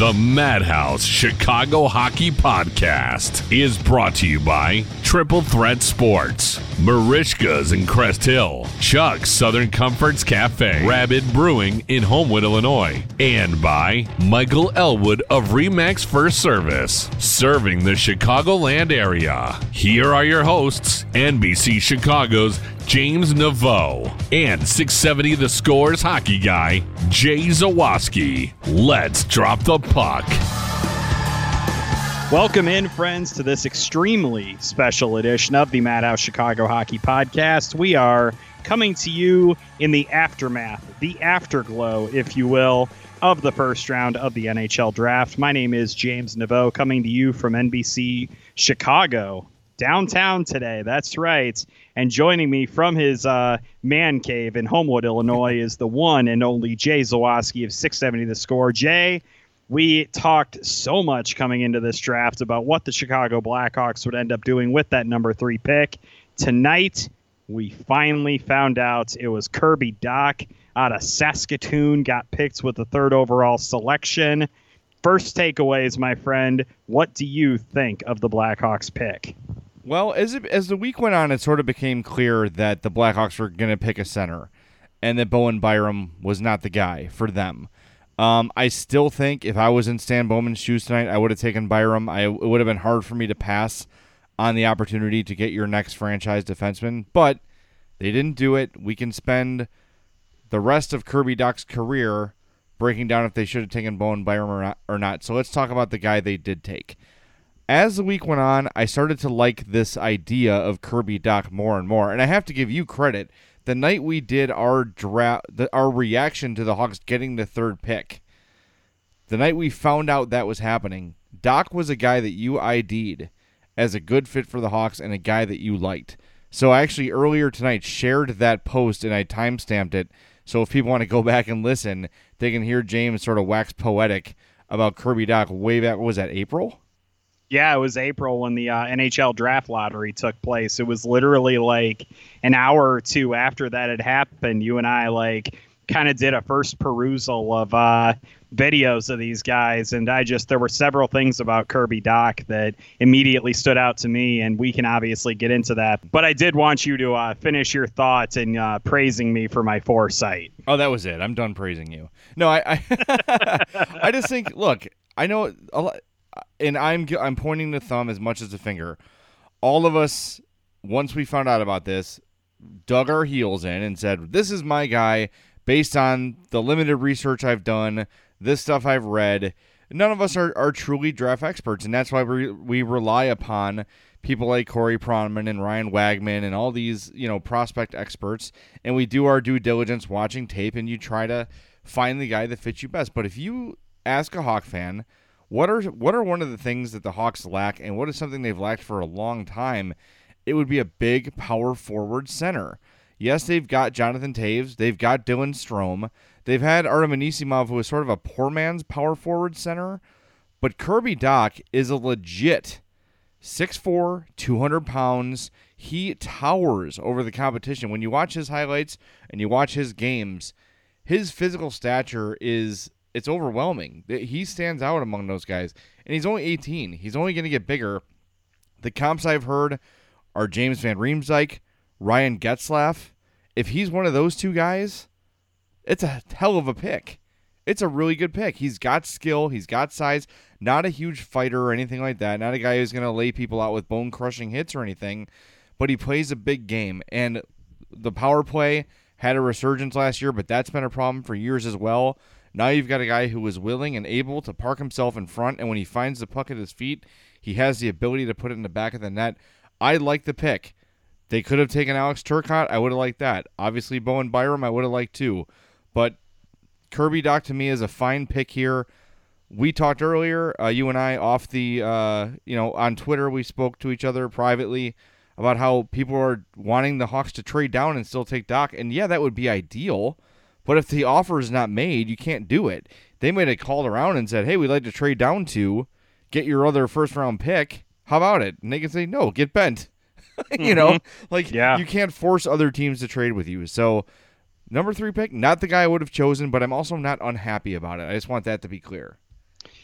The Madhouse Chicago Hockey Podcast is brought to you by Triple Threat Sports, Merichka's in Crest Hill, Chuck's Southern Comforts Cafe, Rabid Brewing in Homewood, Illinois, and by Michael Elwood of Remax First Service, serving the Chicagoland area. Here are your hosts, NBC Chicago's James Neveau and 670 The Scores hockey guy, Jay Zawaski. Let's drop the puck. Welcome in, friends, to this extremely special edition of the Madhouse Chicago Hockey Podcast. We are coming to you in the aftermath, the afterglow, if you will, of the first round of the NHL draft. My name is James Neveau, coming to you from NBC Chicago, downtown today. That's right. And joining me from his uh, man cave in Homewood, Illinois, is the one and only Jay Zawaski of 670 The Score. Jay, we talked so much coming into this draft about what the Chicago Blackhawks would end up doing with that number three pick. Tonight, we finally found out it was Kirby Dach out of Saskatoon, got picked with the third overall selection. First takeaways, my friend. What do you think of the Blackhawks pick? Well, as it, as the week went on, it sort of became clear that the Blackhawks were going to pick a center, and that Bowen Byram was not the guy for them. Um, I still think if I was in Stan Bowman's shoes tonight, I would have taken Byram. I, it would have been hard for me to pass on the opportunity to get your next franchise defenseman, but they didn't do it. We can spend the rest of Kirby Dach's career breaking down if they should have taken Bowen Byram or not, or not. So let's talk about the guy they did take. As the week went on, I started to like this idea of Kirby Dach more and more, and I have to give you credit the night we did our draft, our reaction to the Hawks getting the third pick, the night we found out that was happening, Dach was a guy that you ID'd as a good fit for the Hawks and a guy that you liked. So I actually earlier tonight shared that post and I timestamped it. So if people want to go back and listen, they can hear James sort of wax poetic about Kirby Dach way back. Was that April? Yeah, it was April when the uh, NHL draft lottery took place. It was literally like an hour or two after that had happened. You and I like kind of did a first perusal of uh, videos of these guys, and I just there were several things about Kirby Dach that immediately stood out to me, and we can obviously get into that. But I did want you to uh, finish your thoughts and uh, praising me for my foresight. Oh, that was it. I'm done praising you. No, I I, I just think look, I know a lot and I'm I'm pointing the thumb as much as the finger. All of us, once we found out about this, dug our heels in and said, "This is my guy." Based on the limited research I've done, this stuff I've read, none of us are, are truly draft experts, and that's why we we rely upon people like Corey Pronman and Ryan Wagman and all these you know prospect experts, and we do our due diligence watching tape, and you try to find the guy that fits you best. But if you ask a Hawk fan What are what are one of the things that the Hawks lack, and what is something they've lacked for a long time? It would be a big power forward center. Yes, they've got Jonathan Toews, they've got Dylan Strome, they've had Artem Anisimov, who is sort of a poor man's power forward center, but Kirby Dach is a legit 6'4", 200 pounds. He towers over the competition. When you watch his highlights and you watch his games, his physical stature is it's overwhelming. He stands out among those guys, and he's only 18. He's only going to get bigger. The comps I've heard are James Van Riemsdyk, Ryan Getzlaf. If he's one of those two guys, it's a hell of a pick. It's a really good pick. He's got skill, he's got size, not a huge fighter or anything like that. Not a guy who's going to lay people out with bone crushing hits or anything, but he plays a big game. And the power play had a resurgence last year, but that's been a problem for years as well. Now you've got a guy who is willing and able to park himself in front, and when he finds the puck at his feet, he has the ability to put it in the back of the net. I like the pick. They could have taken Alex Turcotte. I would have liked that. Obviously, Bowen Byram, I would have liked too. But Kirby Dach to me is a fine pick here. We talked earlier, uh, you and I, off the, uh, you know, on Twitter, we spoke to each other privately about how people are wanting the Hawks to trade down and still take Dach. And yeah, that would be ideal. But if the offer is not made, you can't do it. They might have called around and said, hey, we'd like to trade down to get your other first round pick. How about it? And they can say, no, get bent. you know, Mm-hmm. like Yeah. you can't force other teams to trade with you. So, number three pick, not the guy I would have chosen, but I'm also not unhappy about it. I just want that to be clear.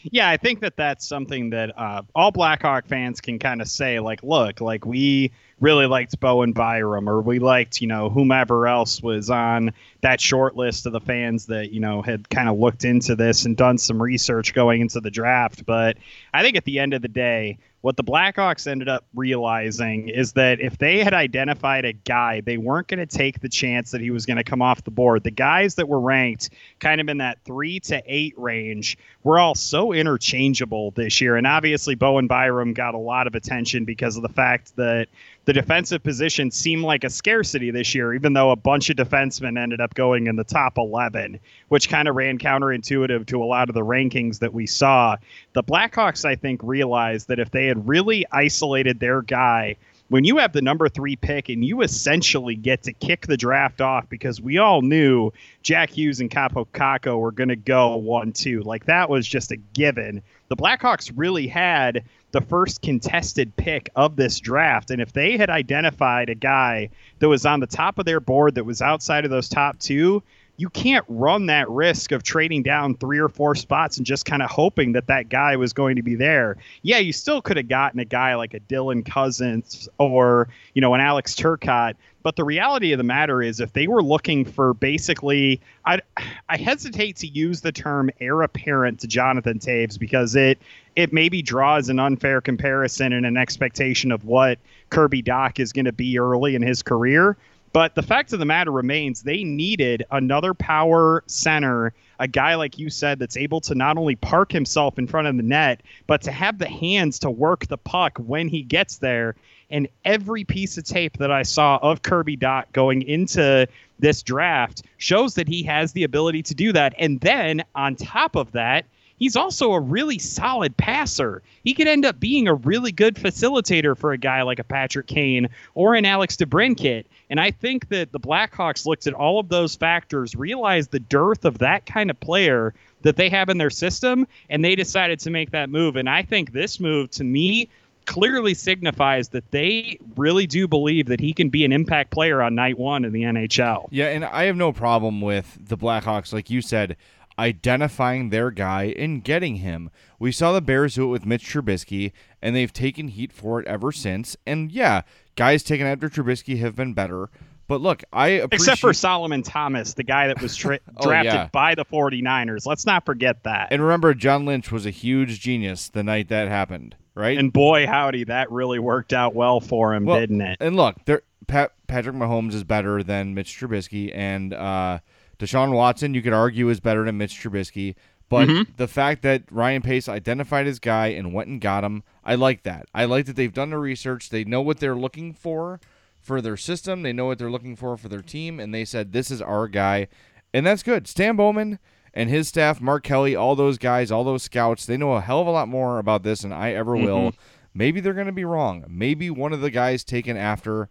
Yeah, I think that that's something that uh, all Blackhawk fans can kind of say, like, look, like we really liked Bowen Byram, or we liked, you know, whomever else was on that short list of the fans that, you know, had kind of looked into this and done some research going into the draft. But I think at the end of the day, what the Blackhawks ended up realizing is that if they had identified a guy, they weren't going to take the chance that he was going to come off the board. The guys that were ranked kind of in that three to eight range were all so interchangeable this year. And obviously, Bowen Byram got a lot of attention because of the fact that the defensive position seemed like a scarcity this year, even though a bunch of defensemen ended up going in the top 11, which kind of ran counterintuitive to a lot of the rankings that we saw. The Blackhawks, I think, realized that if they had really isolated their guy, when you have the number three pick and you essentially get to kick the draft off because we all knew Jack Hughes and Kaapo Kakko were going to go one two. Like that was just a given. The Blackhawks really had the first contested pick of this draft. And if they had identified a guy that was on the top of their board that was outside of those top two, you can't run that risk of trading down three or four spots and just kind of hoping that that guy was going to be there. Yeah, you still could have gotten a guy like a Dylan Cozens or, you know, an Alex Turcotte. But the reality of the matter is, if they were looking for basically, I, I hesitate to use the term heir apparent to Jonathan Toews because it it maybe draws an unfair comparison and an expectation of what Kirby Dach is going to be early in his career. But the fact of the matter remains, they needed another power center, a guy like you said that's able to not only park himself in front of the net, but to have the hands to work the puck when he gets there. And every piece of tape that I saw of Kirby Dach going into this draft shows that he has the ability to do that. And then on top of that, he's also a really solid passer. He could end up being a really good facilitator for a guy like a Patrick Kane or an Alex DeBrincat. And I think that the Blackhawks looked at all of those factors, realized the dearth of that kind of player that they have in their system, and they decided to make that move. And I think this move, to me, clearly signifies that they really do believe that he can be an impact player on night one in the NHL. Yeah, and I have no problem with the Blackhawks, like you said, identifying their guy and getting him. We saw the Bears do it with Mitch Trubisky, and they've taken heat for it ever since. And yeah, guys taken after Trubisky have been better. But look, I appreciate Except for Solomon Thomas, the guy that was tra- Oh, drafted yeah. by the 49ers. Let's not forget that. And remember, John Lynch was a huge genius the night that happened, right? And boy, howdy, that really worked out well for him, Well, didn't it? And look, there, Pat, Patrick Mahomes is better than Mitch Trubisky, and uh, Deshaun Watson, you could argue, is better than Mitch Trubisky. But Mm-hmm. the fact that Ryan Pace identified his guy and went and got him, I like that. I like that they've done the research. They know what they're looking for for their system. They know what they're looking for for their team, and they said this is our guy, and that's good. Stan Bowman And his staff, Mark Kelly, all those guys, all those scouts, they know a hell of a lot more about this than I ever will. Maybe they're going to be wrong. Maybe one of the guys taken after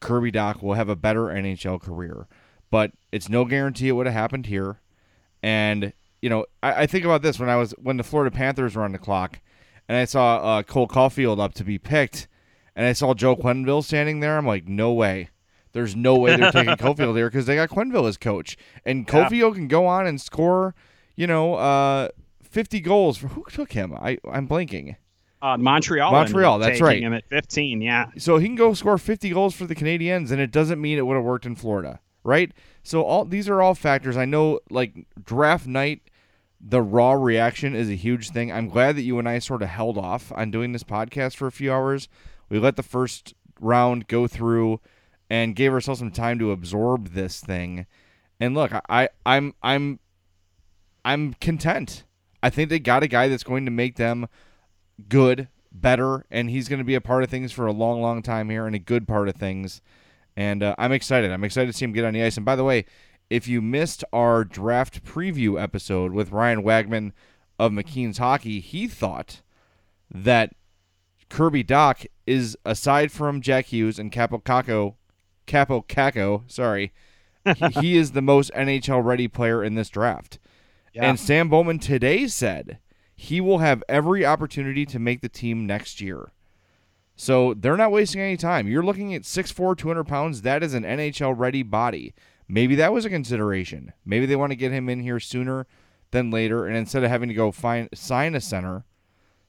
Kirby Dach will have a better NHL career. But it's no guarantee it would have happened here. And, you know, I, I think about this when I was when the Florida Panthers were on the clock and I saw uh, Cole Caufield up to be picked and I saw Joe Quenneville standing there. I'm like, no way. There's no way they're taking Caufield here because they got Quenneville as coach. And Yeah. Can go on and score, you know, uh, 50 goals. For, who took him? I, I'm blanking. Uh, Montreal. Montreal, that's right. Him at 15. Yeah. So he can go score 50 goals for the Canadiens, and it doesn't mean it would have worked in Florida, right? So all these are all factors. I know, like draft night, the raw reaction is a huge thing. I'm glad that you and I sort of held off on doing this podcast for a few hours. We let the first round go through and gave ourselves some time to absorb this thing. And look, I, I'm I'm I'm content. I think they got a guy that's going to make them good, better, and he's going to be a part of things for a long, long time here and a good part of things. And uh, I'm excited. I'm excited to see him get on the ice. And by the way, if you missed our draft preview episode with Ryan Wagman of McKeen's Hockey, he thought that Kirby Dach is, aside from Jack Hughes and Kaapo Kakko, Kaapo Kakko, sorry, he, he is the most NHL ready player in this draft. Yeah. And Stan Bowman today said he will have every opportunity to make the team next year. So they're not wasting any time. You're looking at 6'4, 200 pounds. That is an NHL ready body. Maybe that was a consideration. Maybe they want to get him in here sooner than later. And instead of having to go find sign a center,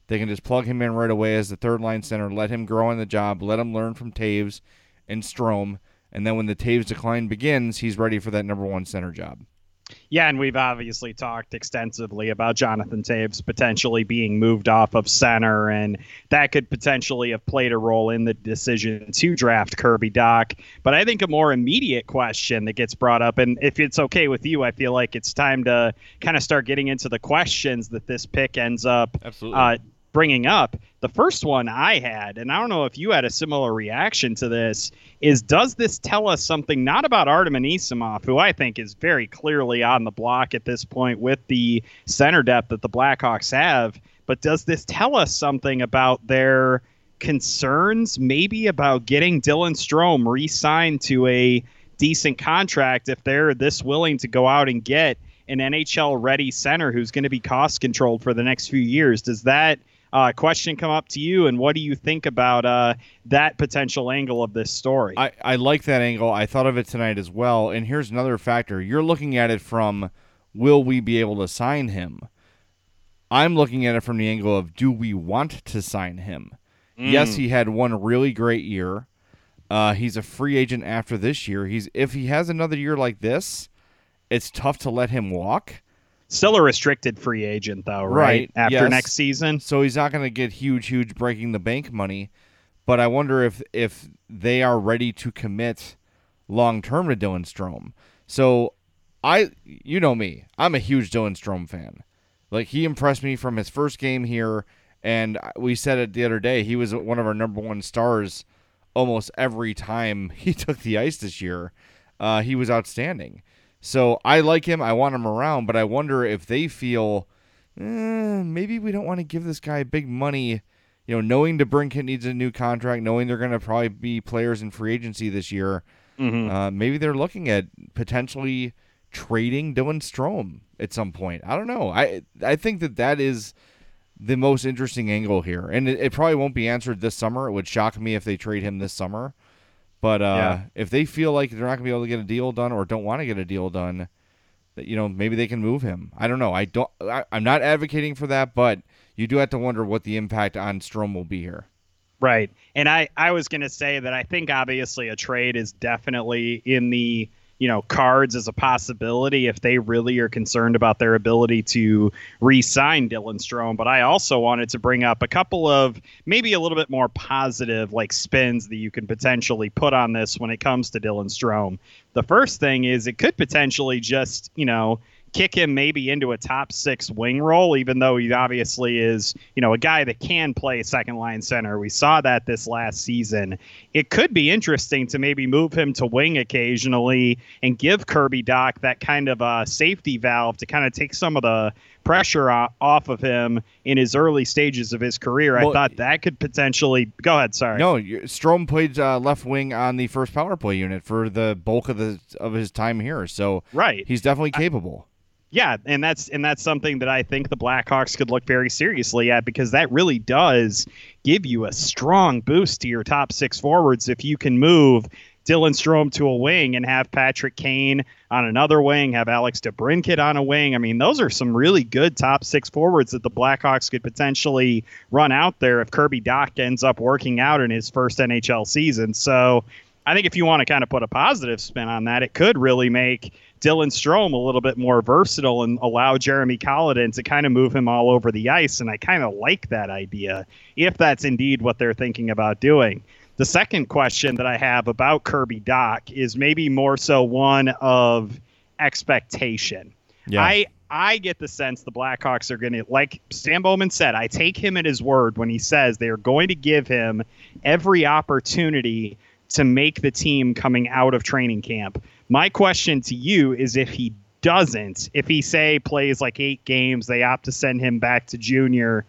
they can just plug him in right away as the third line center, let him grow on the job, let him learn from Toews and Strome. And then when the Toews decline begins, he's ready for that number one center job. Yeah, and we've obviously talked extensively about Jonathan Toews potentially being moved off of center, and that could potentially have played a role in the decision to draft Kirby Dach. But I think a more immediate question that gets brought up, and if it's okay with you, I feel like it's time to kind of start getting into the questions that this pick ends up Absolutely. uh, bringing up. The first one I had, and I don't know if you had a similar reaction to this, is does this tell us something not about Artem Anisimov, who I think is very clearly on the block at this point with the center depth that the Blackhawks have, but does this tell us something about their concerns, maybe about getting Dylan Strome re-signed to a decent contract if they're this willing to go out and get an NHL ready center who's going to be cost controlled for the next few years? Does that uh, question come up to you, and what do you think about uh, that potential angle of this story? I, I like that angle. I thought of it tonight as well. And here's another factor. You're looking at it from will we be able to sign him? I'm looking at it from the angle of do we want to sign him? Yes, he had one really great year. Uh, he's a free agent after this year. He's if he has another year like this, it's tough to let him walk. Still a restricted free agent, though, right? Right, After yes. next season. So he's not going to get huge, huge breaking the bank money. But I wonder if if they are ready to commit long term to Dylan Strome. So I, you know me, I'm a huge Dylan Strome fan. Like he impressed me from his first game here, and we said it the other day. He was one of our number one stars almost every time he took the ice this year. Uh, he was outstanding. So I like him. I want him around, but I wonder if they feel eh, maybe we don't want to give this guy big money. You know, knowing DeBrincat needs a new contract, knowing they're going to probably be players in free agency this year, uh, maybe they're looking at potentially trading Dylan Strome at some point. I don't know. I I think that that is the most interesting angle here, and it, it probably won't be answered this summer. It would shock me if they trade him this summer. But uh, Yeah. if they feel like they're not going to be able to get a deal done or don't want to get a deal done, that you know maybe they can move him. I don't know. I don't. I, I'm not advocating for that, but you do have to wonder what the impact on Strome will be here. Right. And I, I was going to say that I think obviously a trade is definitely in the, you know, cards as a possibility if they really are concerned about their ability to re sign Dylan Strome. But I also wanted to bring up a couple of maybe a little bit more positive like spins that you can potentially put on this when it comes to Dylan Strome. The first thing is it could potentially just, you know, kick him maybe into a top six wing role, even though he obviously is, you know, a guy that can play second line center. We saw that this last season. It could be interesting to maybe move him to wing occasionally and give Kirby Dach that kind of a safety valve to kind of take some of the pressure off of him in his early stages of his career. Well, I thought that could potentially go ahead. Sorry. No, Strome played uh, left wing on the first power play unit for the bulk of the of his time here. So right, he's definitely capable. I, yeah, and that's and that's something that I think the Blackhawks could look very seriously at because that really does give you a strong boost to your top six forwards if you can move Dylan Strome to a wing and have Patrick Kane on another wing, have Alex DeBrincat on a wing. I mean, those are some really good top six forwards that the Blackhawks could potentially run out there if Kirby Dach ends up working out in his first NHL season. So I think if you want to kind of put a positive spin on that, it could really make Dylan Strome a little bit more versatile and allow Jeremy Colliton to kind of move him all over the ice. And I kind of like that idea if that's indeed what they're thinking about doing. The second question that I have about Kirby Dach is maybe more so one of expectation. Yeah. I I get the sense the Blackhawks are going to, like Stan Bowman said, I take him at his word when he says they are going to give him every opportunity to make the team coming out of training camp. My question to you is if he doesn't, if he say plays like eight games, they opt to send him back to junior,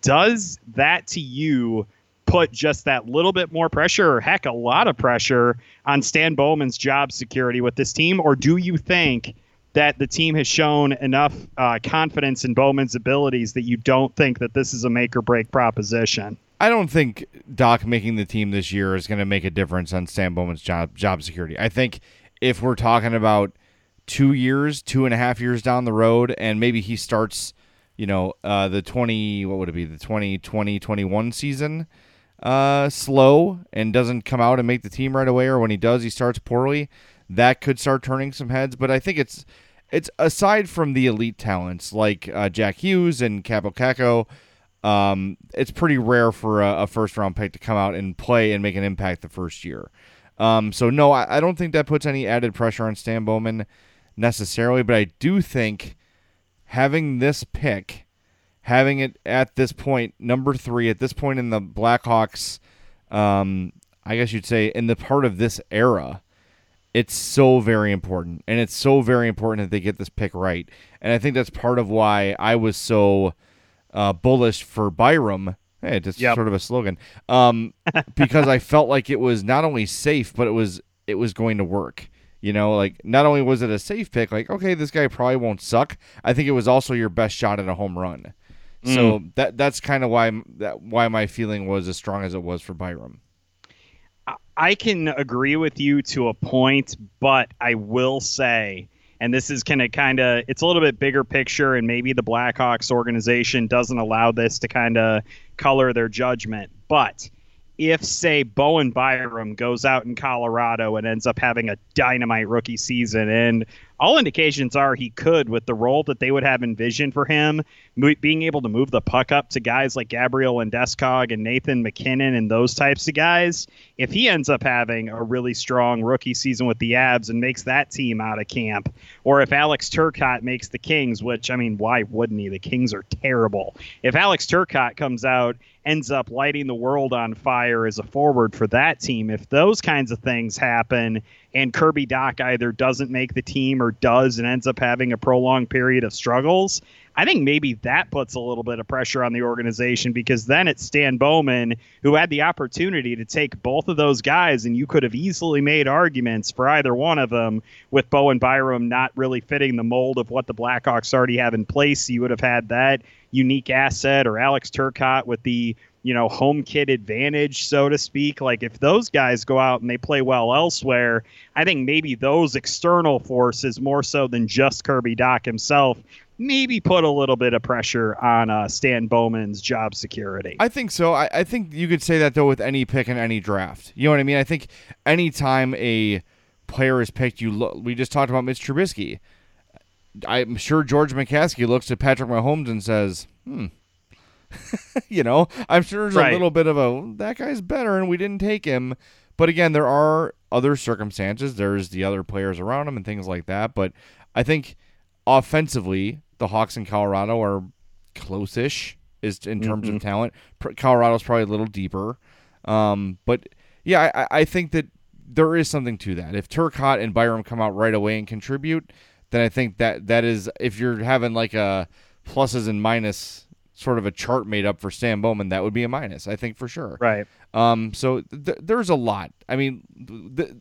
does that to you put just that little bit more pressure, or heck, a lot of pressure on Stan Bowman's job security with this team? Or do you think that the team has shown enough uh, confidence in Bowman's abilities that you don't think that this is a make or break proposition? I don't think Dach making the team this year is going to make a difference on Stan Bowman's job job security. I think if we're talking about two years, two and a half years down the road, and maybe he starts, you know, uh, the 20, what would it be, the 2020 21 season uh, slow and doesn't come out and make the team right away, or when he does, he starts poorly. That could start turning some heads, but I think it's it's aside from the elite talents like uh, Jack Hughes and Kaapo Kakko, um, it's pretty rare for a, a, first round pick to come out and play and make an impact the first year. Um, so no, I, I, don't think that puts any added pressure on Stan Bowman necessarily, but I do think having this pick having it at this point, number three, at this point in the Blackhawks, um, I guess you'd say in the part of this era, it's so very important. And it's so very important that they get this pick right. And I think that's part of why I was so uh, bullish for Byram. Hey, it's yep. sort of a slogan. Um, because I felt like it was not only safe, but it was it was going to work. You know, like not only was it a safe pick, like okay, this guy probably won't suck. I think it was also your best shot at a home run. So mm. that that's kind of why that why my feeling was as strong as it was for Byram. I can agree with you to a point, but I will say, and this is kind of kind of it's a little bit bigger picture, and maybe the Blackhawks organization doesn't allow this to kind of color their judgment, but if say Bowen Byram goes out in Colorado and ends up having a dynamite rookie season and all indications are he could with the role that they would have envisioned for him, being able to move the puck up to guys like Gabriel Landeskog and Nathan MacKinnon and those types of guys. If he ends up having a really strong rookie season with the Abs and makes that team out of camp, or if Alex Turcotte makes the Kings, which I mean, why wouldn't he? The Kings are terrible. If Alex Turcotte comes out ends up lighting the world on fire as a forward for that team. If those kinds of things happen and Kirby Dach either doesn't make the team or does and ends up having a prolonged period of struggles, I think maybe that puts a little bit of pressure on the organization because then it's Stan Bowman who had the opportunity to take both of those guys, and you could have easily made arguments for either one of them with Bowen Byram not really fitting the mold of what the Blackhawks already have in place. You would have had that unique asset or Alex Turcotte with the you know, home kit advantage, so to speak. Like if those guys go out and they play well elsewhere, I think maybe those external forces more so than just Kirby Dach himself maybe put a little bit of pressure on uh, Stan Bowman's job security. I think so. I, I think you could say that though with any pick in any draft. You know what I mean? I think anytime a player is picked, you look. We just talked about Mitch Trubisky. I'm sure George McCaskey looks at Patrick Mahomes and says, "Hmm, you know, I'm sure there's right. a little bit of a that guy's better and we didn't take him. But again, there are other circumstances. There's the other players around him and things like that. But I think offensively, the Hawks and Colorado are close-ish is in terms mm-hmm. of talent. Colorado's probably a little deeper, um, but yeah, I, I think that there is something to that. If Turcotte and Byram come out right away and contribute, then I think that that is if you're having like a pluses and minus sort of a chart made up for Stan Bowman, that would be a minus. I think for sure. Right. Um. So th- there's a lot. I mean, the,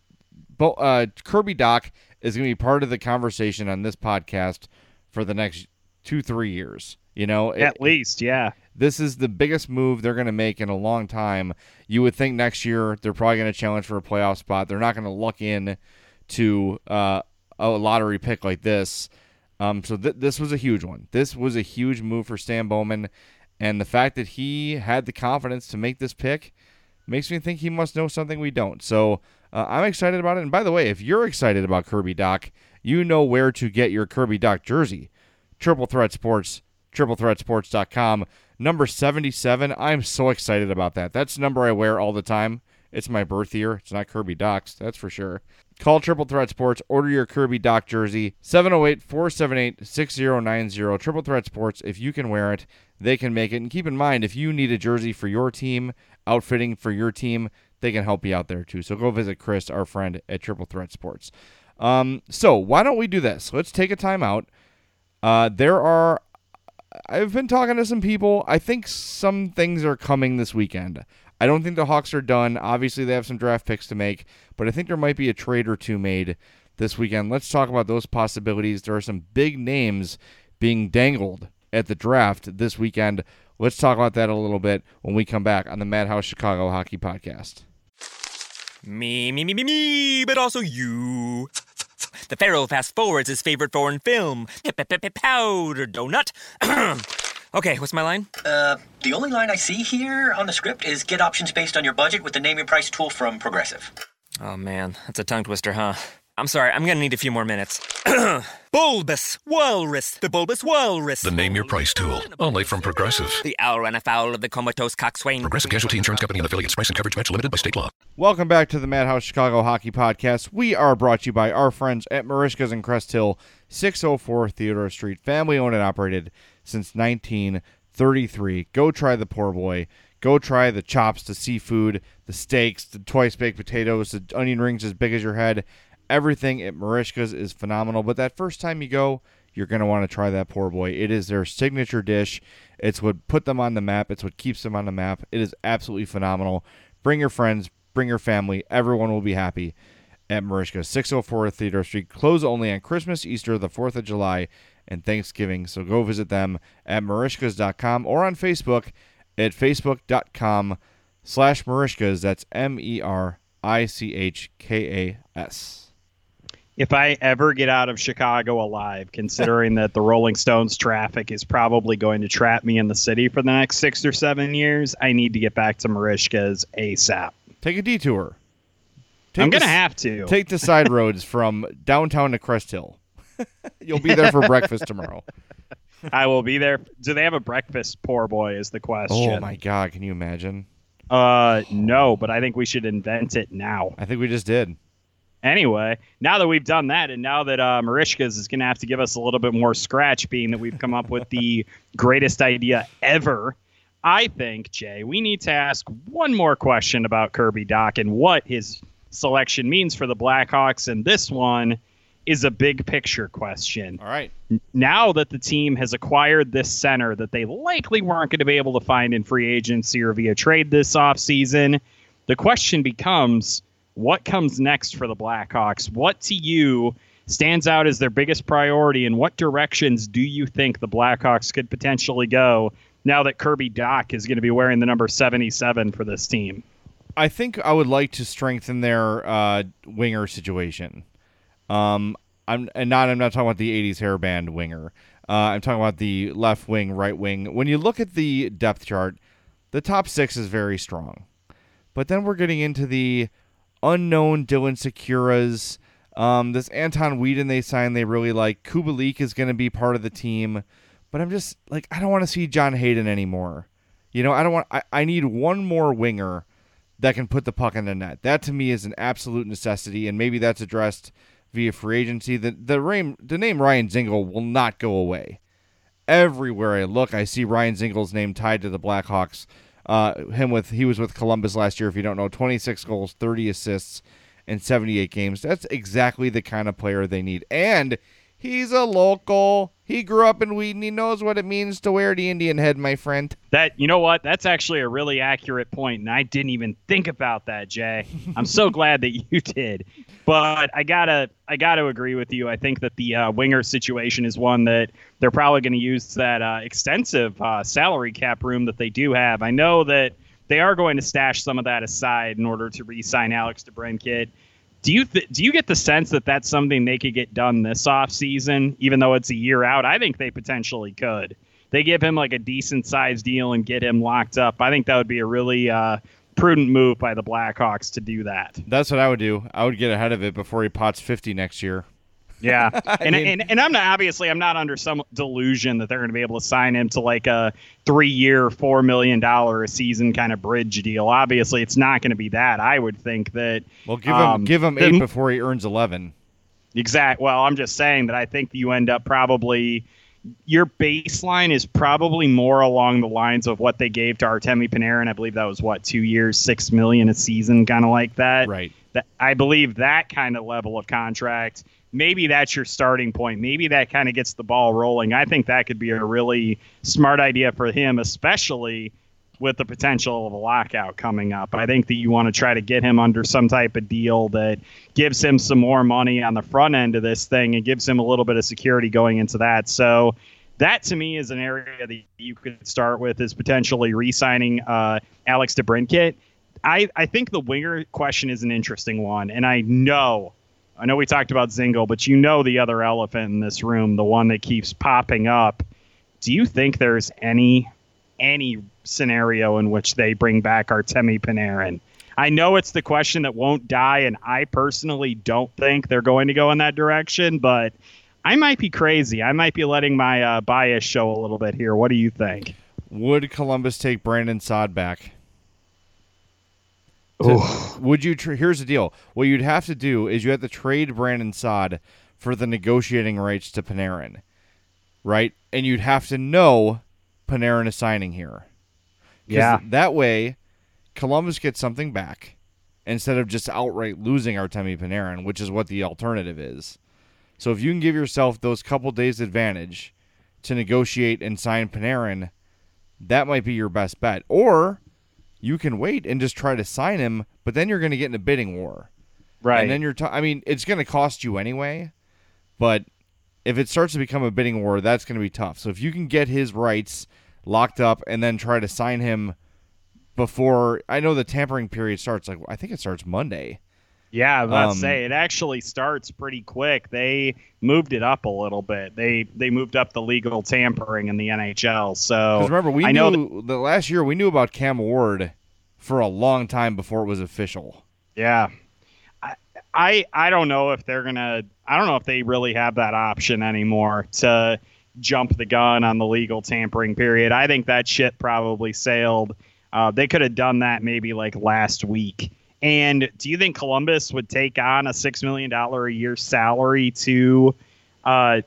uh, Kirby Dach is going to be part of the conversation on this podcast for the next two three years. You know, at it, least, yeah. This is the biggest move they're going to make in a long time. You would think next year they're probably going to challenge for a playoff spot. They're not going to luck in to uh, a lottery pick like this. Um, so th- this was a huge one. This was a huge move for Stan Bowman, and the fact that he had the confidence to make this pick makes me think he must know something we don't. So uh, I'm excited about it. And by the way, if you're excited about Kirby Dach, you know where to get your Kirby Dach jersey. Triple Threat Sports, triplethreatsports.com. Number 77. I'm so excited about that. That's number I wear all the time. It's my birth year. It's not Kirby Dach's, that's for sure. Call Triple Threat Sports. Order your Kirby Dach jersey. 708 478 6090. Triple Threat Sports. If you can wear it, they can make it. And keep in mind, if you need a jersey for your team, outfitting for your team, they can help you out there too. So go visit Chris, our friend at Triple Threat Sports. Um, so why don't we do this? Let's take a timeout. Uh, there are I've been talking to some people. I think some things are coming this weekend. I don't think the Hawks are done. Obviously, they have some draft picks to make, but I think there might be a trade or two made this weekend. Let's talk about those possibilities. There are some big names being dangled at the draft this weekend. Let's talk about that a little bit when we come back on the Madhouse Chicago Hockey Podcast. Me, me, me, me, me, but also you. The Pharaoh fast forwards his favorite foreign film, Powder Donut. okay, what's my line? Uh, the only line I see here on the script is get options based on your budget with the name your price tool from Progressive. Oh man, that's a tongue twister, huh? I'm sorry, I'm gonna need a few more minutes. bulbous Walrus, the Bulbous Walrus. The name your price tool, only from Progressive. The owl ran afoul of the comatose coxswain. Progressive Casualty Insurance Company and affiliates. Price and coverage match limited by state law. Welcome back to the Madhouse Chicago Hockey Podcast. We are brought to you by our friends at Merichka's in Crest Hill, 604 Theodore Street, family owned and operated since 1933. Go try the poor boy. Go try the chops, the seafood, the steaks, the twice baked potatoes, the onion rings as big as your head Everything at Merichka's is phenomenal, but that first time you go, you're going to want to try that poor boy. It is their signature dish. It's what put them on the map. It's what keeps them on the map. It is absolutely phenomenal. Bring your friends, bring your family. Everyone will be happy at Merichka. 604 Theodore Street. Close only on Christmas, Easter, the 4th of July, and Thanksgiving. So go visit them at merichkas.com or on Facebook at facebook.com slash merichkas. That's M E R I C H K A S if I ever get out of Chicago alive, considering that the Rolling Stones traffic is probably going to trap me in the city for the next six or seven years, I need to get back to Merichka's ASAP. Take a detour. Take I'm going to have to. Take the side roads from downtown to Crest Hill. You'll be there for breakfast tomorrow. I will be there. Do they have a breakfast poor boy is the question. Oh my god, can you imagine? Uh no, but I think we should invent it now. I think we just did anyway, now that we've done that, and now that uh, Merichka's is going to have to give us a little bit more scratch, being that we've come up with the greatest idea ever, I think, Jay, we need to ask one more question about Kirby Dach and what his selection means for the Blackhawks. And this one is a big picture question. All right. Now that the team has acquired this center that they likely weren't going to be able to find in free agency or via trade this offseason, the question becomes what comes next for the Blackhawks? What to you stands out as their biggest priority, and what directions do you think the Blackhawks could potentially go now that Kirby Dach is going to be wearing the number 77 for this team? I think I would like to strengthen their uh, winger situation. Um, I'm and not I'm not talking about the 80s hairband winger. Uh, I'm talking about the left wing, right wing. When you look at the depth chart, the top six is very strong, but then we're getting into the unknown Dylan Sikuras. Um, this Anton Wedin they signed, they really like. Kubalik is going to be part of the team, but I'm just like I don't want to see John Hayden anymore. You know, I don't want. I, I need one more winger that can put the puck in the net. That to me is an absolute necessity, and maybe that's addressed via free agency. The the name the name Ryan Dzingel will not go away. Everywhere I look, I see Ryan Dzingel's name tied to the Blackhawks. Uh, him with he was with Columbus last year. If you don't know, 26 goals, 30 assists in 78 games. That's exactly the kind of player they need. And he's a local. He grew up in Wheaton. He knows what it means to wear the Indian head, my friend. That you know what? That's actually a really accurate point, and I didn't even think about that, Jay. I'm so glad that you did. But I gotta, I gotta agree with you. I think that the uh, winger situation is one that they're probably going to use that uh, extensive uh, salary cap room that they do have. I know that they are going to stash some of that aside in order to re-sign Alex DeBrincat. Do you th- do you get the sense that that's something they could get done this off season, even though it's a year out? I think they potentially could. They give him like a decent sized deal and get him locked up. I think that would be a really uh, prudent move by the Blackhawks to do that. That's what I would do. I would get ahead of it before he pots 50 next year. Yeah, and, mean, and and I'm not obviously I'm not under some delusion that they're going to be able to sign him to like a three year, four million dollar a season kind of bridge deal. Obviously, it's not going to be that. I would think that. Well, give him um, give him eight the, before he earns eleven. Exact. Well, I'm just saying that I think you end up probably your baseline is probably more along the lines of what they gave to Artemi Panarin. I believe that was what two years, six million a season, kind of like that. Right. That I believe that kind of level of contract maybe that's your starting point. Maybe that kind of gets the ball rolling. I think that could be a really smart idea for him, especially with the potential of a lockout coming up. I think that you want to try to get him under some type of deal that gives him some more money on the front end of this thing and gives him a little bit of security going into that. So that to me is an area that you could start with is potentially re-signing uh, Alex DeBrincat. I, I think the winger question is an interesting one, and I know I know we talked about Dzingel, but you know the other elephant in this room, the one that keeps popping up. Do you think there's any any scenario in which they bring back Artemi Panarin? I know it's the question that won't die, and I personally don't think they're going to go in that direction, but I might be crazy. I might be letting my uh, bias show a little bit here. What do you think? Would Columbus take Brandon Saad back? To, would you? Tra- here's the deal. What you'd have to do is you have to trade Brandon Saad for the negotiating rights to Panarin, right? And you'd have to know Panarin is signing here. Yeah. That way, Columbus gets something back instead of just outright losing Artemi Panarin, which is what the alternative is. So if you can give yourself those couple days advantage to negotiate and sign Panarin, that might be your best bet. Or you can wait and just try to sign him, but then you're going to get in a bidding war. Right. And then you're, t- I mean, it's going to cost you anyway, but if it starts to become a bidding war, that's going to be tough. So if you can get his rights locked up and then try to sign him before, I know the tampering period starts, like, I think it starts Monday. Yeah, I was about um, to say it actually starts pretty quick. They moved it up a little bit. They they moved up the legal tampering in the NHL. So remember, we I knew know the last year we knew about Cam Ward for a long time before it was official. Yeah, I I, I don't know if they're gonna. I don't know if they really have that option anymore to jump the gun on the legal tampering period. I think that shit probably sailed. Uh, they could have done that maybe like last week and do you think Columbus would take on a six million dollar a year salary to, uh,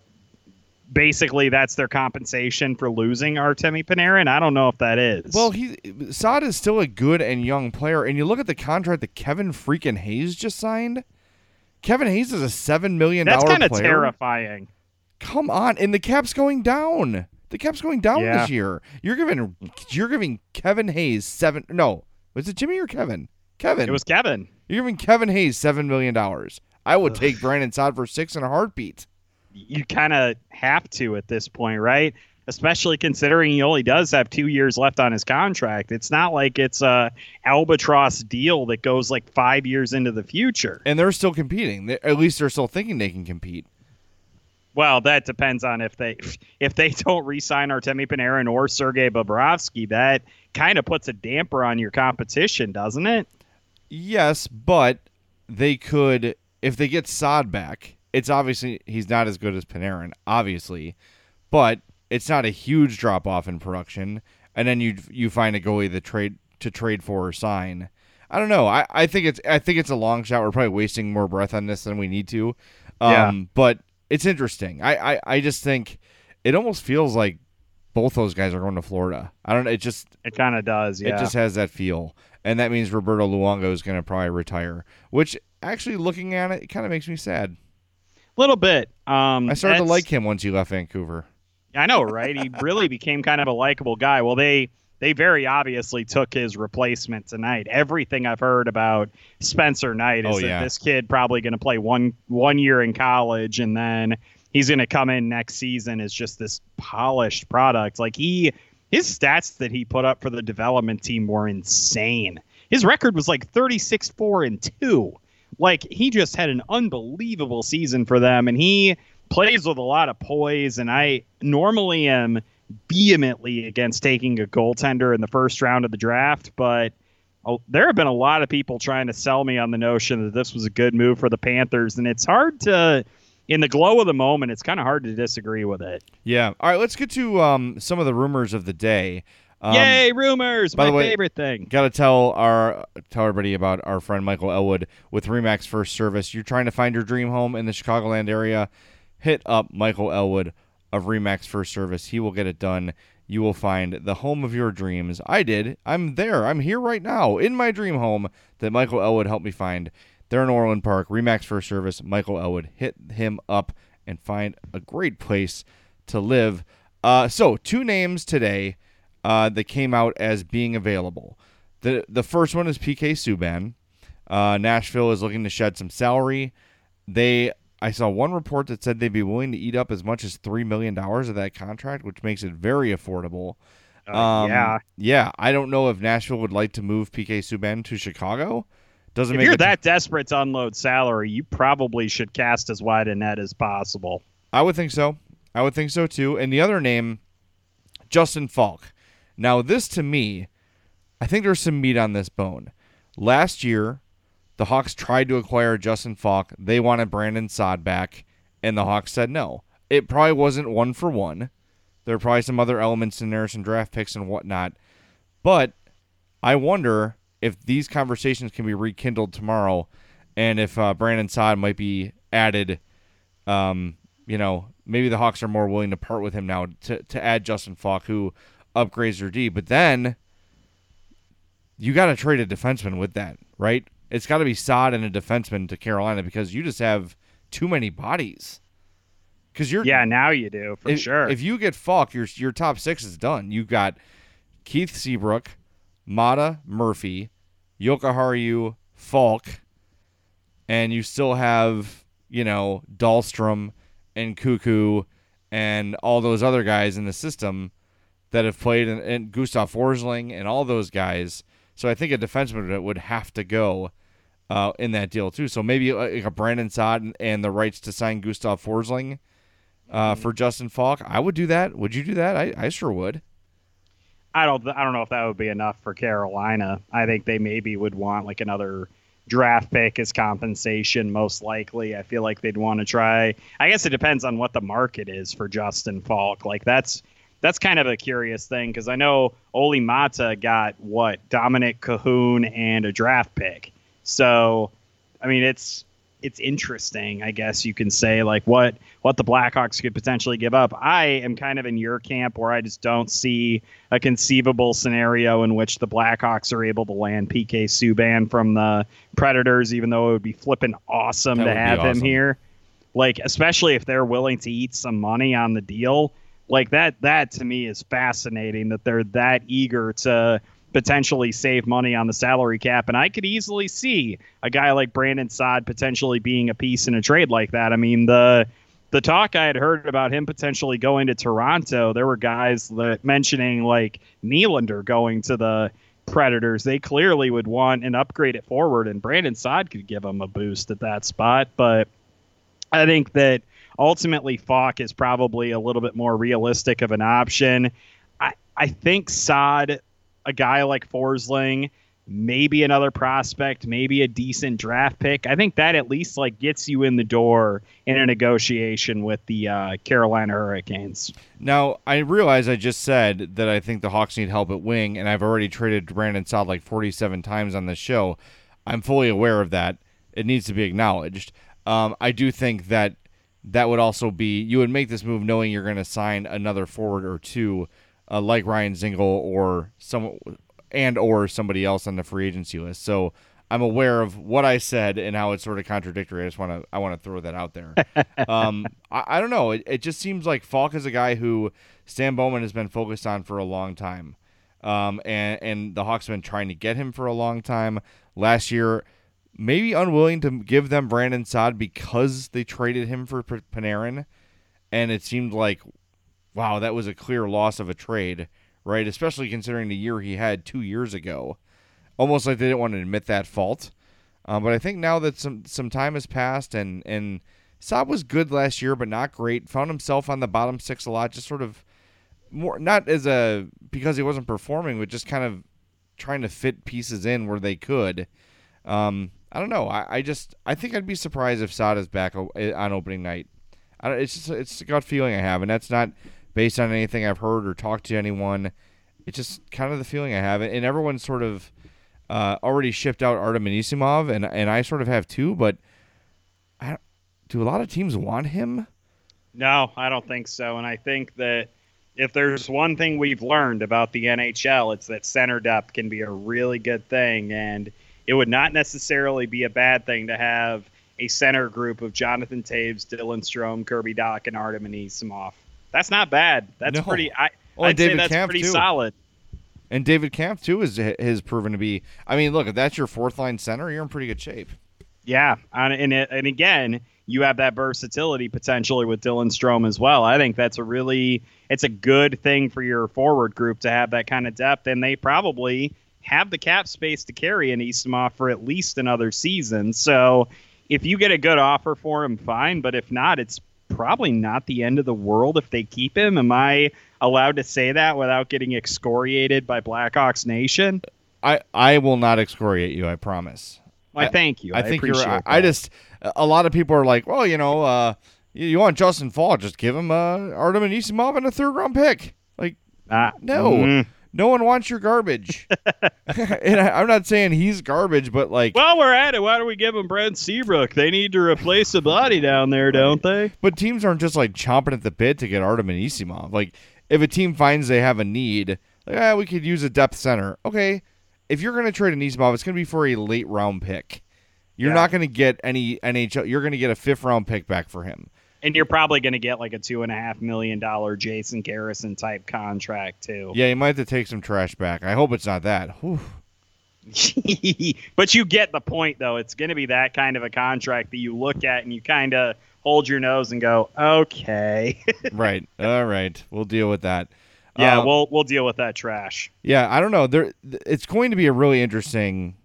basically that's their compensation for losing Artemi Panarin? I don't know if that is. Well, he Saad is still a good and young player, and you look at the contract that Kevin freaking Hayes just signed. Kevin Hayes is a seven million dollar. That's kind of terrifying. Come on, and the cap's going down. The cap's going down yeah. this year. You're giving you're giving Kevin Hayes seven. No, was it Jimmy or Kevin? Kevin. It was Kevin. You're giving Kevin Hayes seven million dollars. I would take Brandon Saad for six in a heartbeat. You kind of have to at this point, right? Especially considering he only does have two years left on his contract. It's not like it's a albatross deal that goes like five years into the future. And they're still competing. At least they're still thinking they can compete. Well, that depends on if they if they don't re-sign Artemi Panarin or Sergei Bobrovsky. That kind of puts a damper on your competition, doesn't it? Yes, but they could if they get Saad back. It's obviously he's not as good as Panarin, obviously, but it's not a huge drop off in production. And then you you find a goalie that trade to trade for or sign. I don't know. I, I think it's I think it's a long shot. We're probably wasting more breath on this than we need to. Yeah. Um, but it's interesting. I, I, I just think it almost feels like both those guys are going to Florida. I don't know. It just It kind of does. Yeah. it just has that feel, and that means Roberto Luongo is going to probably retire. Which actually, looking at it, it kind of makes me sad. A little bit. Um, I started to like him once he left Vancouver. I know, right? He really became kind of a likable guy. Well, they they very obviously took his replacement tonight. Everything I've heard about Spencer Knight is Oh, that yeah. this kid probably going to play one one year in college and then he's going to come in next season as just this polished product. Like he his stats that he put up for the development team were insane. His record was like 36 4 and 2. Like he just had an unbelievable season for them and he plays with a lot of poise and I normally am vehemently against taking a goaltender in the first round of the draft, but oh, there have been a lot of people trying to sell me on the notion that this was a good move for the Panthers and it's hard to in the glow of the moment it's kind of hard to disagree with it. Yeah. All right. Let's get to um, some of the rumors of the day. Um, Yay, rumors, by my the way- favorite thing. Got to tell our tell everybody about our friend Michael Elwood with Remax First Service. You're trying to find your dream home in the Chicagoland area. Hit up Michael Elwood of Remax First Service. He will get it done. You will find the home of your dreams. I did. I'm there. I'm here right now in my dream home that Michael Elwood helped me find. There in Orland Park, Remax First Service. Michael Elwood. Hit him up and find a great place to live. Uh, so two names today uh, that came out as being available. The the first one is PK Subban. Uh, Nashville is looking to shed some salary. They I saw one report that said they'd be willing to eat up as much as three million dollars of that contract, which makes it very affordable. Uh, yeah. yeah. I don't know if Nashville would like to move PK Subban to Chicago. Doesn't If make you're it that desperate to unload salary, you probably should cast as wide a net as possible. I would think so. I would think so too. And the other name, Justin Faulk. Now, this to me, I think there's some meat on this bone. Last year, the Hawks tried to acquire Justin Faulk. They wanted Brandon Saad back, and the Hawks said no. It probably wasn't one for one. There are probably some other elements in there, some draft picks and whatnot. But I wonder if these conversations can be rekindled tomorrow, and if uh, Brandon Saad might be added um, you know, maybe the Hawks are more willing to part with him now to, to add Justin Faulk, who upgrades their D. But then you got to trade a defenseman with that, right? It's got to be Saad and a defenseman to Carolina because you just have too many bodies. Because you're Yeah, now you do for if, sure. If you get Faulk, your your top six is done. You've got Keith Seabrook, Maatta Murphy, Jokiharju Faulk, and you still have you know Dahlstrom and Koekkoek and all those other guys in the system that have played and, and Gustav Forsling and all those guys. So I think a defenseman would- would have to go uh, in that deal too. So maybe like a Brandon Saad and, and the rights to sign Gustav Forsling uh, for Justin Faulk. I would do that. Would you do that? I, I sure would. I don't I don't know if that would be enough for Carolina. I think they maybe would want like another draft pick as compensation most likely. I feel like they'd want to try I guess it depends on what the market is for Justin Faulk. Like that's that's kind of a curious thing because I know Olli Maatta got what Dominik Kahun and a draft pick. So, I mean, it's it's interesting, I guess you can say, like what what the Blackhawks could potentially give up. I am kind of in your camp where I just don't see a conceivable scenario in which the Blackhawks are able to land PK Subban from the Predators, even though it would be flipping awesome That to have him here. Like, especially if they're willing to eat some money on the deal. Like that that to me is fascinating that they're that eager to potentially save money on the salary cap. And I could easily see a guy like Brandon Saad potentially being a piece in a trade like that. I mean, the the talk I had heard about him potentially going to Toronto, there were guys that mentioning like Nylander going to the Predators. They clearly would want an upgrade at forward, and Brandon Saad could give them a boost at that spot. But I think that ultimately Faulk is probably a little bit more realistic of an option. I, I think Saad, a guy like Forsling, maybe another prospect, maybe a decent draft pick. I think that at least like gets you in the door in a negotiation with the uh, Carolina Hurricanes. Now, I realize I just said that I think the Hawks need help at wing, and I've already traded Brandon Saad like 47 times on this show. I'm fully aware of that. It needs to be acknowledged. Um, I do think that that would also be you would make this move knowing you're going to sign another forward or two, uh, like Ryan Dzingel or some and or somebody else on the free agency list. So I'm aware of what I said and how it's sort of contradictory. I just want to I want to throw that out there. um, I, I don't know. It, it just seems like Faulk is a guy who Stan Bowman has been focused on for a long time, um, and and the Hawks have been trying to get him for a long time. Last year, maybe unwilling to give them Brandon Saad because they traded him for Panarin, and it seemed like, wow, that was a clear loss of a trade, right? Especially considering the year he had two years ago almost like they didn't want to admit that fault. Um, but I think now that some some time has passed and and Saad was good last year, but not great. Found himself on the bottom six a lot, just sort of more not as a because he wasn't performing, but just kind of trying to fit pieces in where they could. Um, I don't know. I, I just I think I'd be surprised if Saad is back eh, on opening night. I don't, it's just it's a gut feeling I have, and that's not based on anything I've heard or talked to anyone. It's just kind of the feeling I have, and everyone's sort of uh, already shipped out Artem Anisimov, and and I sort of have too. But I, do a lot of teams want him? No, I don't think so. And I think that if there's one thing we've learned about the NHL, it's that center depth can be a really good thing, and it would not necessarily be a bad thing to have a center group of Jonathan Toews, Dylan Strome, Kirby Dach, and Artem Anisimov. That's not bad. That's No. pretty. I, oh, I'd say that's Kampf, pretty too. solid. And David Kampf too is has proven to be. I mean, look, if that's your fourth line center, you're in pretty good shape. Yeah, and and, it, and again, you have that versatility potentially with Dylan Strome as well. I think that's a really it's a good thing for your forward group to have that kind of depth, and they probably have the cap space to carry Anisimov for at least another season. So if you get a good offer for him, fine. But if not, it's probably not the end of the world if they keep him. Am I allowed to say that without getting excoriated by Blackhawks Nation? I I will not excoriate you. I promise. I- thank you. I think you're. appreciate I, I just a lot of people are like, well, you know, uh, you, you want Justin Faulk, just give him uh, Artem Anisimov and a third round pick. Like, Ah, no, mm. No one wants your garbage. and I, I'm not saying he's garbage, but like, While we're at it, why don't we give him Brent Seabrook? They need to replace a body down there, don't they? but teams aren't just like chomping at the bit to get Artem Anisimov. Like, if a team finds they have a need, like, ah, we could use a depth center. Okay, if you're going to trade Anisimov, it's going to be for a late round pick. You're Yeah. not going to get any NHL. You're going to get a fifth round pick back for him. And you're probably going to get like a two and a half million dollar Jason Garrison type contract too. Yeah, you might have to take some trash back. I hope it's not that. But you get the point, though. It's going to be that kind of a contract that you look at and you kind of hold your nose and go, "Okay, right. All right. We'll deal with that. yeah, Uh, we'll we'll deal with that trash." Yeah, I don't know. There, it's going to be a really interesting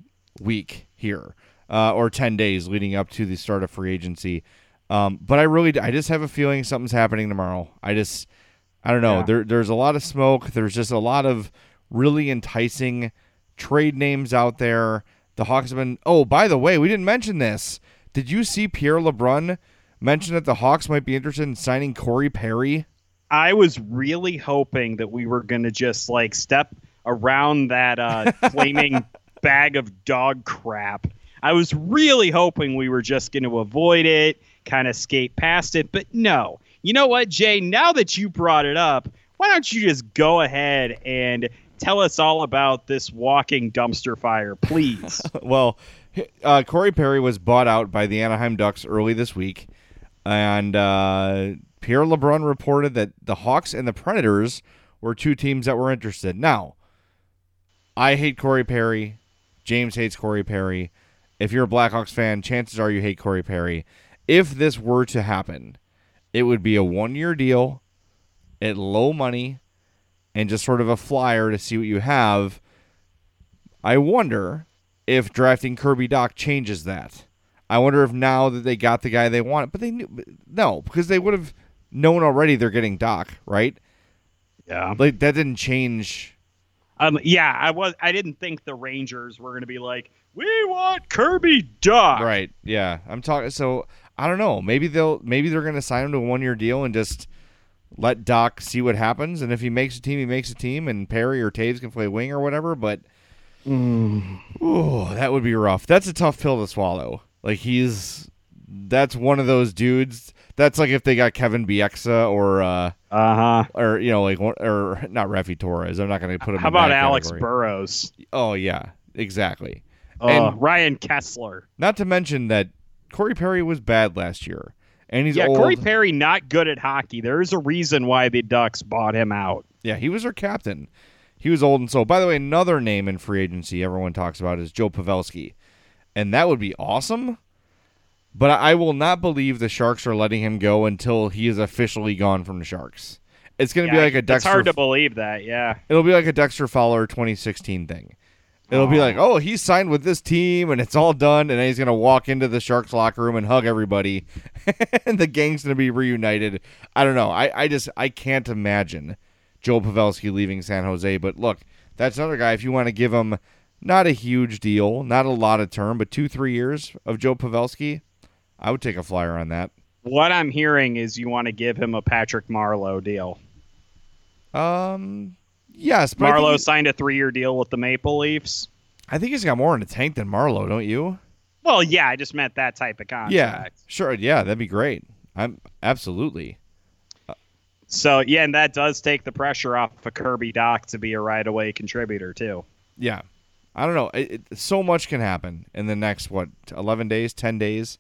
week here, uh, or ten days leading up to the start of free agency. Um, but I really, I just have a feeling something's happening tomorrow. I just, I don't know. Yeah. There, there's a lot of smoke. There's just a lot of really enticing trade names out there. The Hawks have been. Oh, by the way, we didn't mention this. Did you see Pierre LeBrun mention that the Hawks might be interested in signing Corey Perry? I was really hoping that we were going to just like step around that uh, flaming bag of dog crap. I was really hoping we were just going to avoid it, kind of skate past it, but no. You know what, Jay? Now that you brought it up, why don't you just go ahead and tell us all about this walking dumpster fire, please? well, uh, Corey Perry was bought out by the Anaheim Ducks early this week, and uh, Pierre LeBrun reported that the Hawks and the Predators were two teams that were interested. Now, I hate Corey Perry. James hates Corey Perry. If you're a Blackhawks fan, chances are you hate Corey Perry. If this were to happen, it would be a one year deal at low money and just sort of a flyer to see what you have. I wonder if drafting Kirby Dach changes that. I wonder if now that they got the guy they wanted, but they knew no because they would have known already they're getting Dach, right? yeah. Like that didn't change. Um, yeah, I was. I didn't think the Rangers were going to be like, "We want Kirby Dach." Right. Yeah. I'm talking so I don't know. Maybe they'll maybe they're gonna sign him to a one year deal and just let Dach see what happens and if he makes a team, he makes a team and Perry or Toews can play wing or whatever, but ooh, that would be rough. That's a tough pill to swallow. Like he's that's one of those dudes. That's like if they got Kevin Bieksa or uh Uh huh. or you know like or not Raffi Torres. I'm not going to put him. How about Alex category. Burrows? Oh yeah, exactly. Uh, And- Ryan Kesler. Not to mention that Corey Perry was bad last year, and he's yeah, old. Corey Perry not good at hockey. There is a reason why the Ducks bought him out. Yeah, he was our captain. He was old and so. By the way, another name in free agency everyone talks about is Joe Pavelski, and that would be awesome. But I I will not believe the Sharks are letting him go until he is officially gone from the Sharks. It's going to Yeah, be like a Dexter. It's hard to believe that. Yeah. It'll be like a Dexter Fowler 2016 thing. It'll be like, oh, he's signed with this team and it's all done, and then he's gonna walk into the Sharks locker room and hug everybody, and the gang's gonna be reunited. I don't know. I, I just I can't imagine Joe Pavelski leaving San Jose. But look, that's another guy. If you want to give him not a huge deal, not a lot of term, but two three years of Joe Pavelski, I would take a flyer on that. What I'm hearing is you want to give him a Patrick Marleau deal. Um, yes, but Marleau signed a three-year deal with the Maple Leafs. I think he's got more in the tank than Marleau, don't you? Well, yeah, I just meant that type of contract. Yeah, sure. Yeah, that'd be great. I'm absolutely. So yeah, and that does take the pressure off of Kirby Dach to be a right away contributor too. Yeah, I don't know. It, it, so much can happen in the next what eleven days, ten days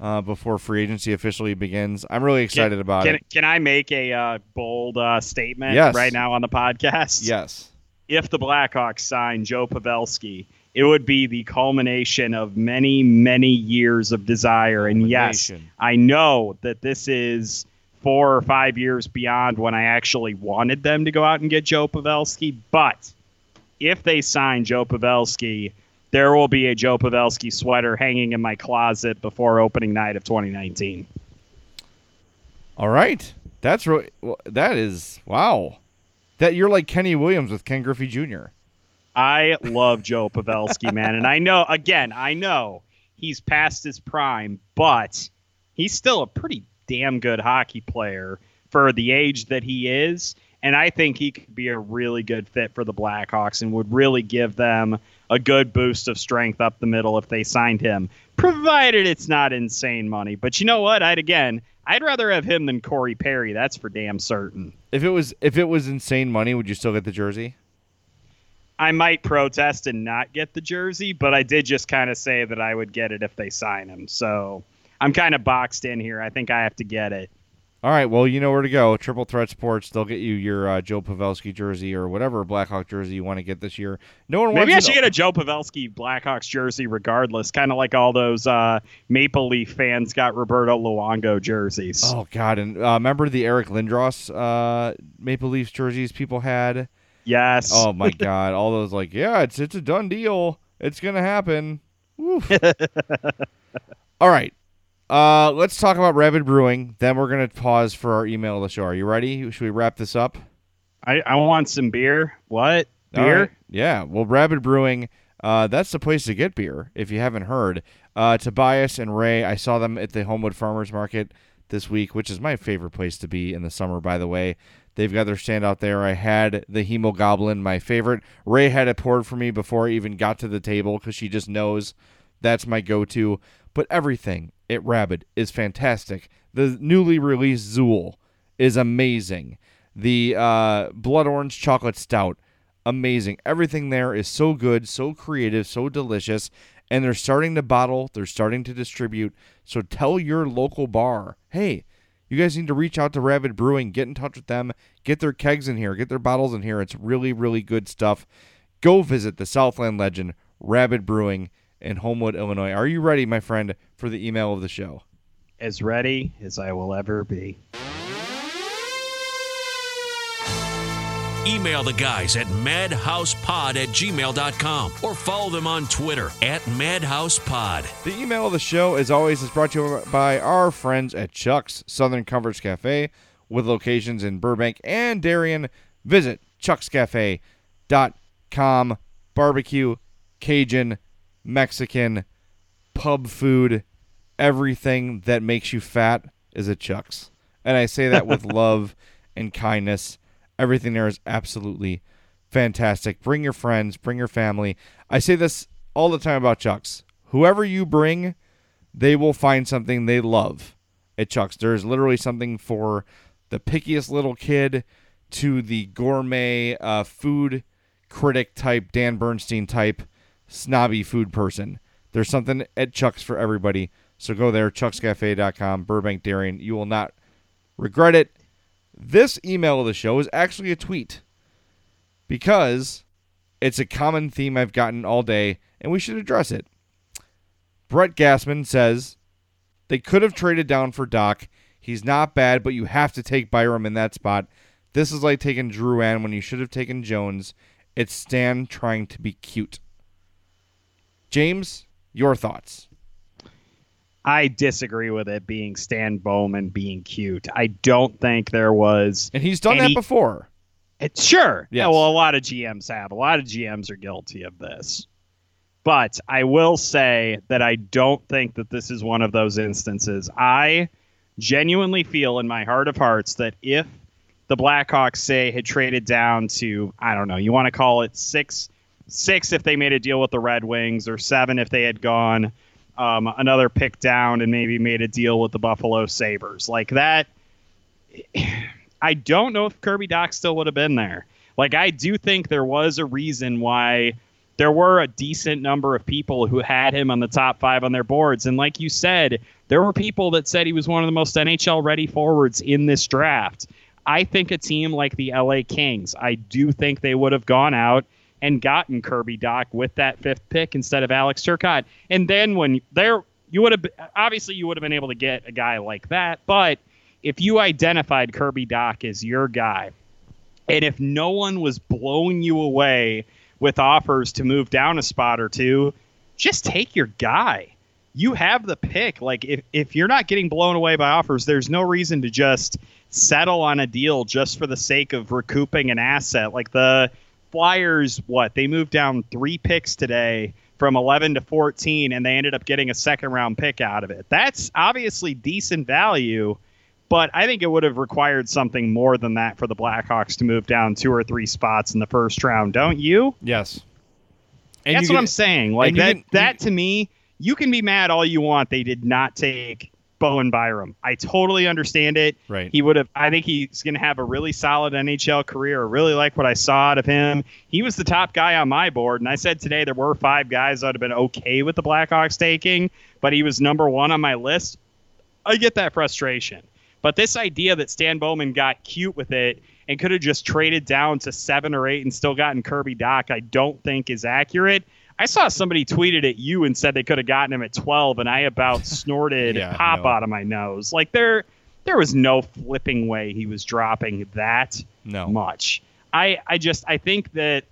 uh, before free agency officially begins. I'm really excited can, about can, it. Can I make a uh, bold uh, statement Yes. right now on the podcast? Yes. If the Blackhawks sign Joe Pavelski, it would be the culmination of many, many years of desire. And yes, I know that this is four or five years beyond when I actually wanted them to go out and get Joe Pavelski. But if they sign Joe Pavelski, there will be a Joe Pavelski sweater hanging in my closet before opening night of 2019. All right. That's really that is wow. That you're like Kenny Williams with Ken Griffey Jr. I love Joe Pavelski, man. And I know, again, I know he's past his prime, but he's still a pretty damn good hockey player for the age that he is. And I think he could be a really good fit for the Blackhawks and would really give them a good boost of strength up the middle if they signed him, provided it's not insane money. But you know what? I'd again, I'd rather have him than Corey Perry. That's for damn certain. If it was if it was insane money, would you still get the jersey? I might protest and not get the jersey, but I did just kind of say that I would get it if they sign him. So I'm kind of boxed in here. I think I have to get it. All right, well, you know where to go. Triple Threat Sports. They'll get you your uh, Joe Pavelski jersey or whatever Blackhawk jersey you want to get this year. No one Maybe I should get a Joe Pavelski Blackhawks jersey regardless, kind of like all those uh, Maple Leaf fans got Roberto Luongo jerseys. Oh God! And uh, remember the Eric Lindros uh, Maple Leafs jerseys people had? Yes. Oh my God! All those like, yeah, it's it's a done deal. It's gonna happen. All right. Uh, let's talk about Rabid Brewing. Then we're gonna pause for our email of the show. Are you ready? Should we wrap this up? I, I want some beer. What? Beer? right. Yeah. Well, Rabid Brewing, uh, that's the place to get beer if you haven't heard. Uh, Tobias and Ray, I saw them at the Homewood Farmers Market this week, which is my favorite place to be in the summer, by the way. They've got their stand out there. I had the Hemo Goblin, my favorite. Ray had it poured for me before I even got to the table because she just knows that's my go to. But everything at Rabid is fantastic. The newly released Zool is amazing. The uh, Blood Orange Chocolate Stout, amazing. Everything there is so good, so creative, so delicious. And they're starting to bottle, they're starting to distribute. So tell your local bar, hey, you guys need to reach out to Rabid Brewing, get in touch with them, get their kegs in here, get their bottles in here. It's really, really good stuff. Go visit the Southland legend, Rabid Brewing in Homewood, Illinois. Are you ready, my friend, for the email of the show? As ready as I will ever be. Email the guys at madhousepod at gmail.com or follow them on Twitter at madhousepod. The email of the show, as always, is brought to you by our friends at Chuck's Southern Comforts Cafe with locations in Burbank and Darien. Visit chuckscafe.com. Barbecue, Cajun, Mexican, pub food, everything that makes you fat is at Chuck's. And I say that with love and kindness. Everything there is absolutely fantastic. Bring your friends, bring your family. I say this all the time about Chuck's. Whoever you bring, they will find something they love at Chuck's. There's literally something for the pickiest little kid to the gourmet uh, food critic type, Dan Bernstein type, snobby food person. There's something at Chuck's for everybody. So go there, chuckscafe.com, Burbank Darien. You will not regret it. This email of the show is actually a tweet because it's a common theme I've gotten all day, and we should address it. Brett Gassman says they could have traded down for Dach. He's not bad, but you have to take Byram in that spot. This is like taking Drouin when you should have taken Jones. It's Stan trying to be cute. James, your thoughts? I disagree with it being Stan Bowman being cute. I don't think there was. And he's done any, that before. It's sure. Yes. Yeah, well, a lot of GMs have. A lot of GMs are guilty of this. But I will say that I don't think that this is one of those instances. I genuinely feel in my heart of hearts that if the Blackhawks say had traded down to I don't know, you want to call it six, six if they made a deal with the Red Wings, or seven if they had gone um, another pick down and maybe made a deal with the Buffalo Sabres like that. I don't know if Kirby Dach still would have been there. Like I do think there was a reason why there were a decent number of people who had him on the top five on their boards. And like you said, there were people that said he was one of the most NHL ready forwards in this draft. I think a team like the LA Kings, I do think they would have gone out and gotten Kirby Dach with that fifth pick instead of Alex Turcotte. And then when there, you would have obviously you would have been able to get a guy like that. But if you identified Kirby Dach as your guy, and if no one was blowing you away with offers to move down a spot or two, just take your guy. You have the pick. Like if, if you're not getting blown away by offers, there's no reason to just settle on a deal just for the sake of recouping an asset. Like the Flyers, what they moved down three picks today from 11 to 14, and they ended up getting a second round pick out of it. That's obviously decent value, but I think it would have required something more than that for the Blackhawks to move down two or three spots in the first round, don't you? Yes. And That's what get, I'm saying. Like that, can, that to me, you can be mad all you want. They did not take Bowen Byram. I totally understand it. Right. He would have. I think he's going to have a really solid NHL career. I really like what I saw out of him. He was the top guy on my board, and I said today there were five guys that would have been okay with the Blackhawks taking, but he was number one on my list. I get that frustration. But this idea that Stan Bowman got cute with it and could have just traded down to seven or eight and still gotten Kirby Dach, I don't think is accurate. I saw somebody tweeted at you and said they could have gotten him at 12, and I about snorted Yeah, pop no. out of my nose. Like there, there was no flipping way he was dropping that No. much. I, I just, I think that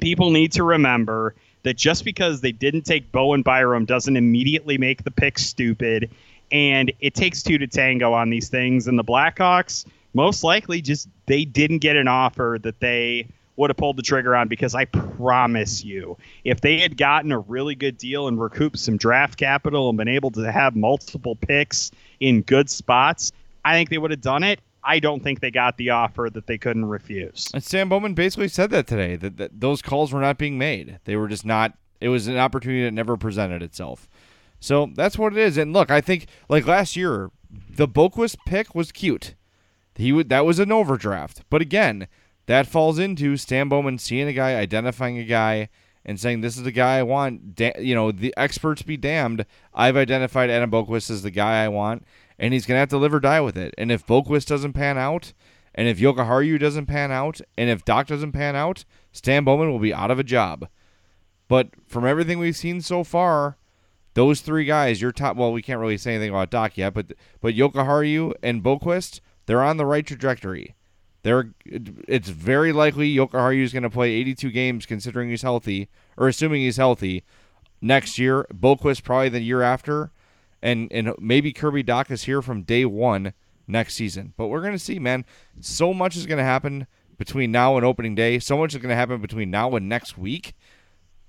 people need to remember that just because they didn't take Bowen Byram doesn't immediately make the pick stupid. And it takes two to tango on these things. And the Blackhawks, most likely, just they didn't get an offer that they would have pulled the trigger on because I promise you, if they had gotten a really good deal and recouped some draft capital and been able to have multiple picks in good spots, I think they would have done it. I don't think they got the offer that they couldn't refuse. And Stan Bowman basically said that today that, that those calls were not being made. They were just not. It was an opportunity that never presented itself. So that's what it is. And look, I think like last year, the Boqvist pick was cute. He would that was an overdraft. But again, that falls into Stan Bowman seeing a guy, identifying a guy, and saying this is the guy I want. Da- you know, the experts be damned. I've identified Adam Boqvist as the guy I want, and he's gonna have to live or die with it. And if Boqvist doesn't pan out, and if Jokiharju doesn't pan out, and if Dach doesn't pan out, Stan Bowman will be out of a job. But from everything we've seen so far, those three guys, your top. Well, we can't really say anything about Dach yet, but but Jokiharju and Boqvist, they're on the right trajectory. They're. It's very likely Jokiharju is going to play 82 games, considering he's healthy, or assuming he's healthy, next year. Boqvist probably the year after, and and maybe Kirby Dach is here from day one next season. But we're going to see, man. So much is going to happen between now and opening day. So much is going to happen between now and next week.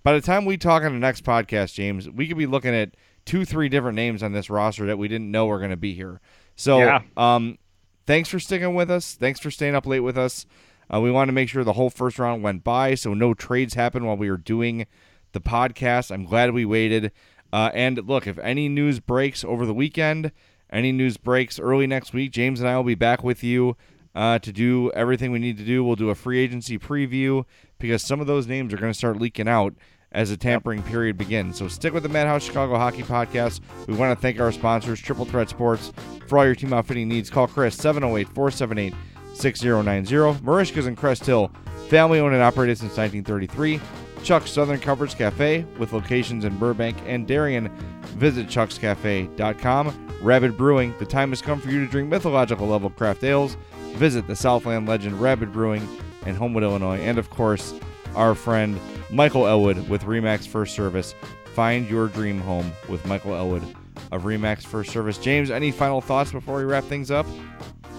By the time we talk on the next podcast, James, we could be looking at two, three different names on this roster that we didn't know were going to be here. So, Yeah. um, thanks for sticking with us. Thanks for staying up late with us. Uh, we want to make sure the whole first round went by, so no trades happened while we were doing the podcast. I'm glad we waited. Uh, and look, if any news breaks over the weekend, any news breaks early next week, James and I will be back with you uh, to do everything we need to do. We'll do a free agency preview because some of those names are going to start leaking out as the tampering yep. period begins. So stick with the Madhouse Chicago Hockey Podcast. We want to thank our sponsors, Triple Threat Sports. For all your team outfitting needs, call Chris 708 478 6090. Merichka's and Crest Hill, family owned and operated since 1933. Chuck's Southern Comforts Cafe with locations in Burbank and Darien. Visit chuckscafe.com. Rabid Brewing, the time has come for you to drink mythological level craft ales. Visit the Southland legend Rabid Brewing in Homewood, Illinois. And of course, our friend Michael Elwood with Remax First Service. Find your dream home with Michael Elwood of Remax First Service. James, any final thoughts before we wrap things up?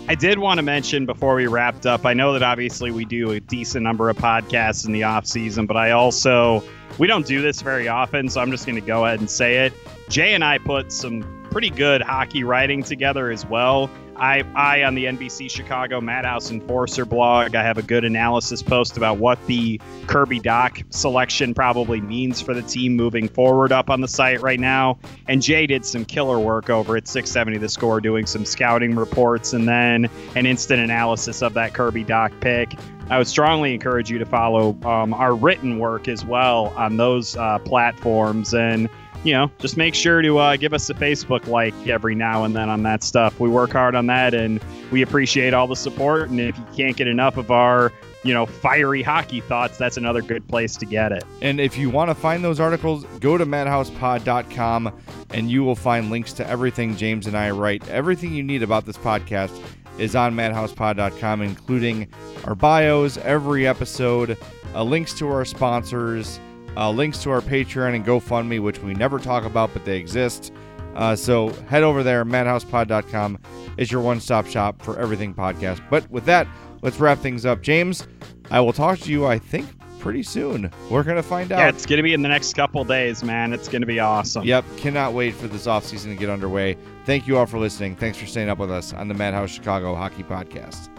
I did want to mention before we wrapped up. I know that obviously we do a decent number of podcasts in the off season, but I also we don't do this very often, so I'm just going to go ahead and say it. Jay and I put some pretty good hockey writing together as well. I, I on the NBC Chicago Madhouse Enforcer blog, I have a good analysis post about what the Kirby Dach selection probably means for the team moving forward up on the site right now. And Jay did some killer work over at 670 The Score, doing some scouting reports and then an instant analysis of that Kirby Dach pick. I would strongly encourage you to follow um, our written work as well on those uh, platforms and you know, just make sure to uh, give us a Facebook like every now and then on that stuff. We work hard on that and we appreciate all the support. And if you can't get enough of our, you know, fiery hockey thoughts, that's another good place to get it. And if you want to find those articles, go to madhousepod.com and you will find links to everything James and I write. Everything you need about this podcast is on madhousepod.com, including our bios, every episode, uh, links to our sponsors uh, links to our Patreon and GoFundMe, which we never talk about, but they exist. Uh, so head over there, madhousepod.com is your one stop shop for everything podcast. But with that, let's wrap things up. James, I will talk to you, I think, pretty soon. We're going to find out. Yeah, it's going to be in the next couple days, man. It's going to be awesome. Yep. Cannot wait for this offseason to get underway. Thank you all for listening. Thanks for staying up with us on the Madhouse Chicago Hockey Podcast.